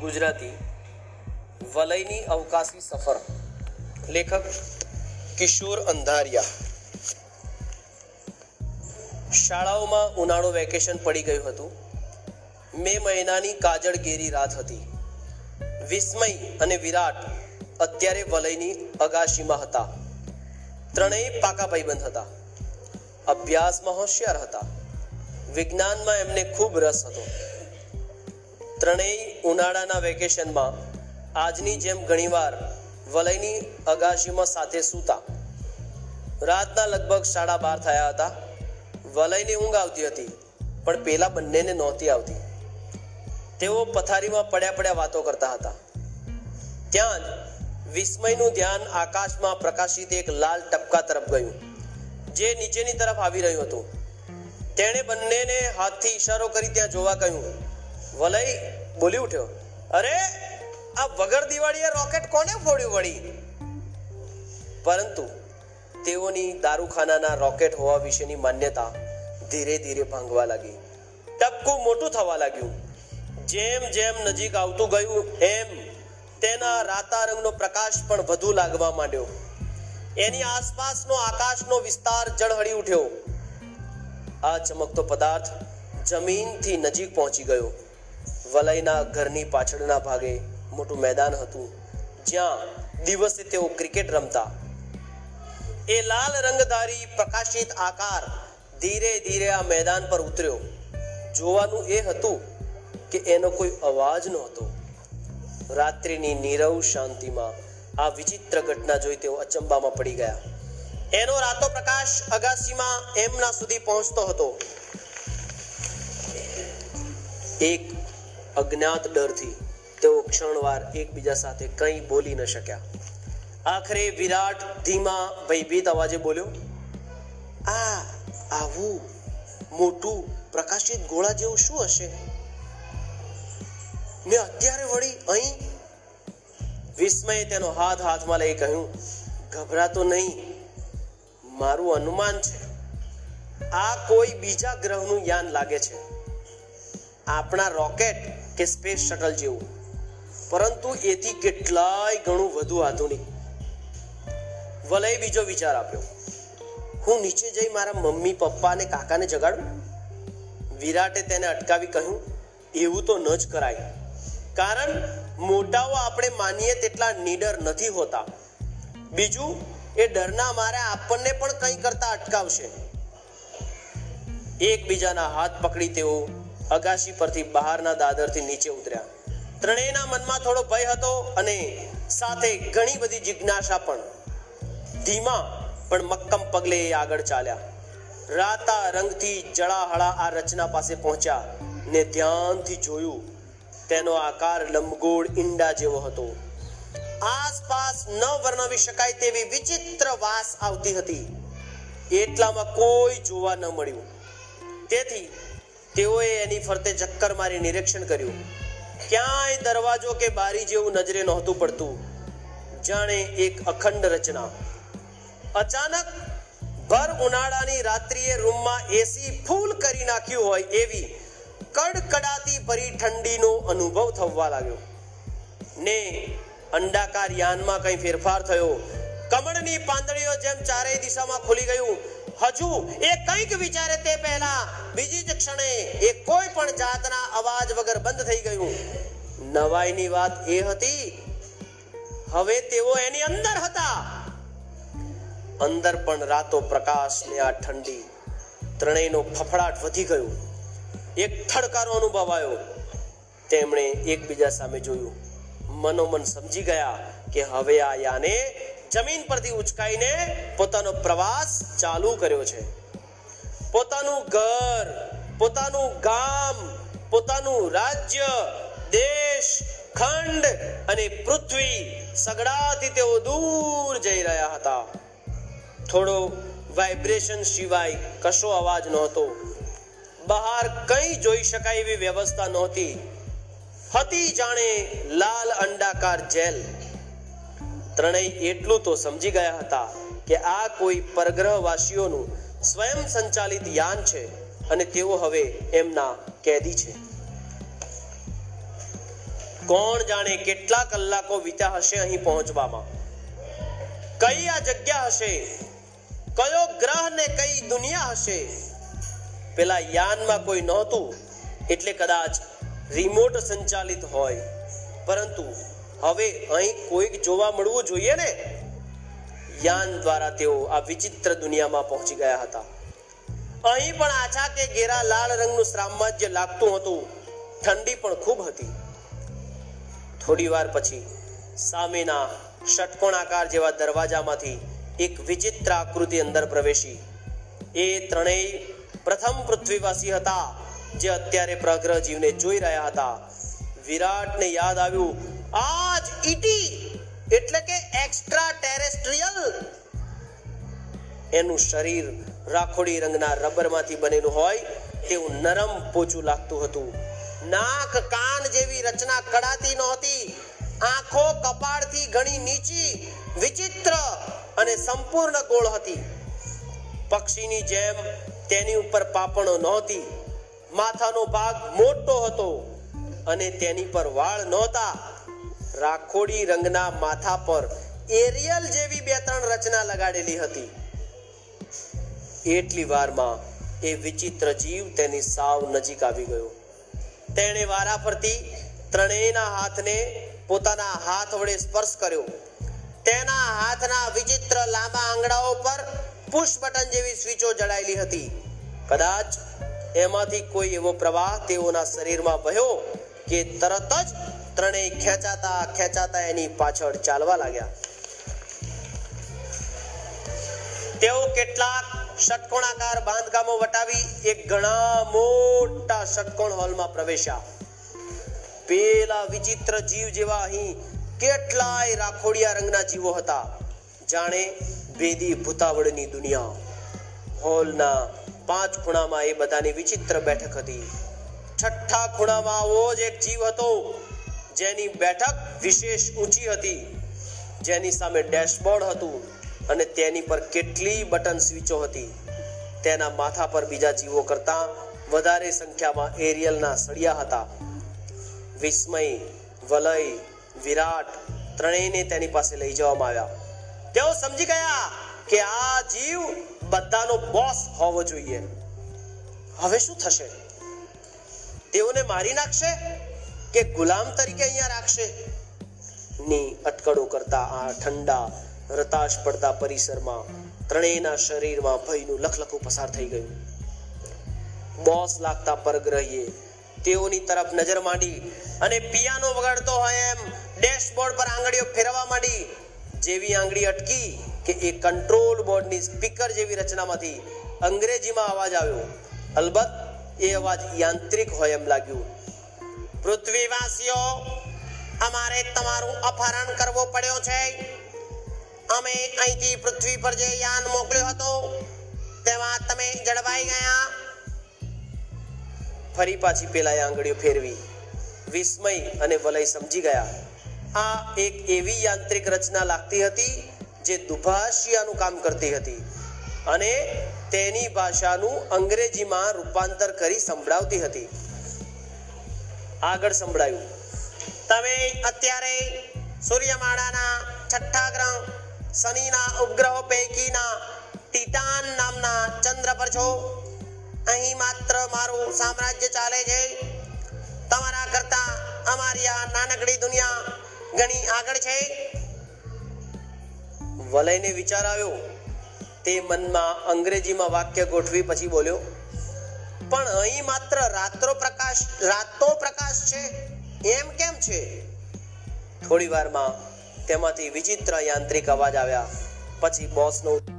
ગુજરાતી વલયની અવકાશી સફર. લેખક કિશોર અંધારિયા. શાળાઓમાં ઉનાળો વેકેશન પડી ગયું હતું. મે મહિનાની કાજળગેરી રાત હતી. વિસ્મય અને વિરાટ અત્યારે વલયની અગાશીમાં હતા. ત્રણેય પાકા ભાઈબંધ હતા. અભ્યાસમાં હોશિયાર હતા. વિજ્ઞાનમાં એમને ખૂબ રસ હતો. ત્રણેય ઉનાળાના વેકેશનમાં આજની જેમ ઘણીવાર વલયની અગાશીમાં સાથે સૂતા. રાતના લગભગ સાડા બાર થયા હતા. વલયને ઊંઘ આવતી હતી, પણ પેલા બંનેને નહોતી આવતી. તેઓ પથારીમાં પડ્યા પડ્યા વાતો કરતા હતા. ત્યાં જ વિસ્મયનું ધ્યાન આકાશમાં પ્રકાશિત એક લાલ ટપકા તરફ ગયું, જે નીચેની તરફ આવી રહ્યું હતું. તેણે બંનેને હાથથી ઈશારો કરી ત્યાં જોવા કહ્યું વલય બોલી ઉઠ્યો. અરે, આ વગર દિવાળીએ રોકેટ કોને ફોડ્યું વળી? પરંતુ તેઓની દારૂખાનાના રોકેટ હોવા વિશેની માન્યતા ધીરે ધીરે ભાંગવા લાગી. ટપકું મોટું થવા લાગ્યું. જેમ જેમ નજીક આવતું ગયું, એમ તેના રાતા રંગનો પ્રકાશ પણ વધુ લાગવા માંડ્યો. એની આસપાસનો આકાશનો વિસ્તાર ઝળહળી ઉઠ્યો. આ ચમકતો પદાર્થ જમીનથી નજીક પહોંચી ગયો. વલયના ઘરની પાછળના ભાગે મોટું મેદાન હતું, જ્યાં દિવસે તેઓ ક્રિકેટ રમતા. એ લાલ રંગધારી પ્રકાશિત આકાર ધીરે ધીરે આ મેદાન પર ઉતર્યો. જોવાનું એ હતું કે એનો કોઈ અવાજ નહોતો. રાત્રિની નીરવ શાંતિમાં આ વિચિત્ર ઘટના જોઈ તેઓ અચંબામાં પડી ગયા. એનો રાતો પ્રકાશ અગાસીમાં એમના સુધી પહોંચતો હતો. એક અજ્ઞાત ડરથી તેઓ ક્ષણવાર એકબીજા સાથે કંઈ બોલી ન શક્યા. આખરે વિરાટ ધીમા ભયભીત અવાજે બોલ્યો, આ, આવું મોટું પ્રકાશિત ગોળા જેવું શું હશે? ને અત્યારે વળી અહીં વિસ્મયે તેનો હાથ હાથમાં લઈ કહ્યું, ગભરાતો નહીં, મારું અનુમાન છે, આ કોઈ બીજા ગ્રહનું યાન લાગે છે. આપણા રોકેટ કે સ્પેસ શટલ જેવું. પરંતુ એથી કેટલાય ઘણું વધુ આધુનિક. વલય બીજો વિચાર આપ્યો. હું નીચે જઈ મારા મમ્મી, પપ્પા અને કાકાને જગાડું? વિરાટે તેને અટકાવી કહ્યું, એવું તો ન જ કરાય. કારણ મોટાઓ આપણે માનીએ તેટલા નીડર નથી હોતા. બીજું, એ ડરના મારે આપણને પણ કંઈ કરતા અટકાવશે. એકબીજાના હાથ પકડી તેઓ અગાશી પરથી બહારના દાદરથી નીચે ઉતર્યા. ત્રણેયના મનમાં થોડો ભય હતો અને સાથે ઘણી બધી જિજ્ઞાસા પણ. ધીમા પણ મક્કમ પગલે એ આગળ ચાલ્યા. રાતા રંગથી જળાહળા આ રચના પાસે પહોંચ્યા ને ધ્યાનથી જોયું, તેનો આકાર લંબગોળ ઈંડા જેવો હતો. આસપાસ ન વર્ણવી શકાય તેવી વિચિત્ર વાસ આવતી હતી. એટલામાં કોઈ જોવા ન મળ્યું. તેથી તેઓએ એની ફરતે ચક્કર મારી નિરીક્ષણ કર્યું. ક્યાંય દરવાજો કે બારી જેવું નજરે નહોતું પડતું. જાણે એક અખંડ રચના. અચાનક ભર ઉનાળાની રાત્રિએ રૂમમાં એસી ફૂલ કરી નાખ્યું હોય એવી કડકડાતી ભરી ઠંડીનો અનુભવ થવા લાગ્યો. ને અંડાકાર યાનમાં કંઈ ફેરફાર થયો. કમળની પાંદડીઓ જેમ ચારેય દિશામાં ખુલી ગયું હજુ એ કંઈક વિચારે તે પહેલા. બીજી જ ક્ષણે એ કોઈ પણ જાતના અવાજ વગર બંધ થઈ ગયું. નવાઈની વાત એ હતી, હવે તેઓ એની અંદર હતા. અંદર પણ રાતો પ્રકાશ ને આ ઠંડી. ત્રણેયનો ફફડાટ વધી ગયો. એક થડકારો અનુભવાયો તેમણે એકબીજા સામે જોયું. મનોમન સમજી ગયા કે હવે આ યાને જમીન પરથી ઉચકાઈને પોતાનો પ્રવાસ ચાલુ કર્યો છે. પોતાનું ઘર, પોતાનું ગામ, પોતાનું રાજ્ય, દેશ, ખંડ અને પૃથ્વી સગડાથી તેઓ દૂર જઈ રહ્યા હતા. થોડો વાઇબ્રેશન સિવાય કશો અવાજ નહોતો. બહાર કંઈ જોઈ શકાય એવી વ્યવસ્થા નહોતી. હતી જાણે લાલ અંડાકાર જેલ. ત્રણેય એટલું તો સમજી ગયા હતા કે આ કોઈ પરગ્રહવાસીઓનું સ્વયં સંચાલિત યાન છે અને તેઓ હવે એમના કેદી છે. કોણ જાણે કેટલા કલાકો વીત્યા હશે અહીં પહોંચવામાં? કઈ આ જગ્યા હશે? કયો ગ્રહ ને કઈ દુનિયા હશે? પેલા યાનમાં કોઈ નહોતું, એટલે કદાચ રિમોટ સંચાલિત હોય. પરંતુ હવે અહીં કોઈક જોવા મળવું જોઈએ ને? યાન દ્વારા તેઓ આ વિચિત્ર દુનિયામાં પહોંચી ગયા હતા. અહીં પણ આછા કે ઘેરા લાલ રંગનું સામ્રાજ્ય લાગતું હતું. ઠંડી પણ ખૂબ હતી. થોડી વાર પછી સામેના ષટકોણાકાર જેવા દરવાજામાંથી એક વિચિત્ર આકૃતિ અંદર પ્રવેશી. એ ત્રણેય પ્રથમ પૃથ્વીવાસી હતા, જે અત્યારે પ્રગ્રહ જીવને જોઈ રહ્યા હતા. વિરાટને યાદ આવ્યું આજ ઈટી એટલે કે એક્સ્ટ્રા ટેરેસ્ટ્રીયલ એનું શરીર રાખોડી રંગના રબરમાંથી બનેલું હોય તેવું નરમ પોચું લાગતું હતું. નાક, કાન જેવી રચના કડાતી નહોતી. આંખો કપાળથી ઘણી નીચી, વિચિત્ર અને સંપૂર્ણ ગોળ હતી. પક્ષીની જેમ તેની ઉપર પાપણો નહોતી. માથાનો ભાગ મોટો હતો અને તેની પર વાળ નહોતા. રાખોડી રંગના માથા પર એરિયલ જેવી બે ત્રણ રચના લગાડેલી હતી. એટલી વારમાં એ વિચિત્ર જીવ તેની સાવ નજીક આવી ગયો. તેણે વારા ફરતી ત્રણેયના હાથને પોતાના હાથ વડે સ્પર્શ કર્યો. તેના હાથના વિચિત્ર લાંબા આંગળાઓ પર પુશ બટન જેવી સ્વિચો જડાયેલી હતી. કદાચ એમાંથી કોઈ એવો પ્રવાહ તેઓના શરીરમાં વહ્યો કે તરત જ ત્રણેય ખેંચાતા ખેંચાતા એની પાછળ ચાલવા લાગ્યા. તેઓ કેટલાક ષટકોણાકાર બાંધકામો વટાવી એક ઘણા મોટા ષટકોણ હોલમાં પ્રવેશ્યા. પેલા વિચિત્ર જીવ જેવા અહીં કેટલાય રાખોડિયા રંગના જીવો હતા. જાણે ભેદી ભૂતાવળની દુનિયા. હોલના પાંચ ખૂણામાં એ બધાની વિચિત્ર બેઠક હતી. છઠ્ઠા ખૂણામાં આવો જ એક જીવ હતો. જેની બેઠક વિશેષ ઊંચી હતી. જેની સામે ડેશબોર્ડ હતું અને તેની પર કેટલી બટન સ્વિચો હતી. તેના માથા પર બીજા જીવો કરતા વધારે સંખ્યામાં એરિયલના સળિયા હતા. વિસ્મય, વલય, વિરાટ ત્રણેયને તેની પાસે લઈ જવામાં આવ્યા. તેઓ સમજી ગયા કે આ જીવ બધાનો બોસ હોવો જોઈએ. હવે શું થશે? તેઓને મારી નાખશે? કે ગુલામ તરીકે અહીંયા રાખશે? ની અટકળો કરતા આ ઠંડા, રતાશ પડતા પરિસરમાં ત્રણેયના શરીરમાં ભયનું લખલખું પસાર થઈ ગયું. બોસ લાગતા પરગ્રહીએ તેઓની તરફ નજર માંડી અને પિયાનો વગાડતો હોય એમ ડેશબોર્ડ પર આંગળીઓ ફેરવવા માંડી, જેવી આંગળી અટકી કે એ કંટ્રોલ બોર્ડની સ્પીકર જેવી રચનામાંથી અંગ્રેજીમાં અવાજ આવ્યો. અલબત્ત એ અવાજ યાંત્રિક હોય એમ લાગ્યું. પૃથ્વીવાસીઓ, અમારે તમારું અપહરણ કરવો પડ્યો છે. અમે અહીંથી પૃથ્વી પર જે યાન મોકલ્યો હતો, તેમાં તમે જળવાઈ ગયા. ફરી પાછી પેલા આંગળીઓ ફેરવી, વિસ્મય અને વલય સમજી ગયા. આ એક એવી યાંત્રિક રચના લાગતી હતી, જે દુભાષિયાનું કામ કરતી હતી અને તેની ભાષાનું અંગ્રેજીમાં રૂપાંતર કરી સંભળાવતી હતી. આગળ સંભળાયું. તમે અત્યારે સૂર્યમાળાના છઠ્ઠા ગ્રહ શનિના ઉપગ્રહો પૈકીના ટીટાન નામના ચંદ્ર પર છો. અહીં માત્ર મારું સામ્રાજ્ય ચાલે છે. તમારા કરતા અમારી આ નાનકડી દુનિયા ઘણી આગળ છે. વલયને વિચાર આવ્યો. તે મનમાં અંગ્રેજીમાં વાક્ય ગોઠવી પછી બોલ્યો પણ અહીં માત્ર રાત્રો પ્રકાશ, રાતો પ્રકાશ છે. એમ કેમ છે? થોડી વારમાં તેમાંથી વિચિત્ર યાંત્રિક અવાજ આવ્યા. પછી બોસનો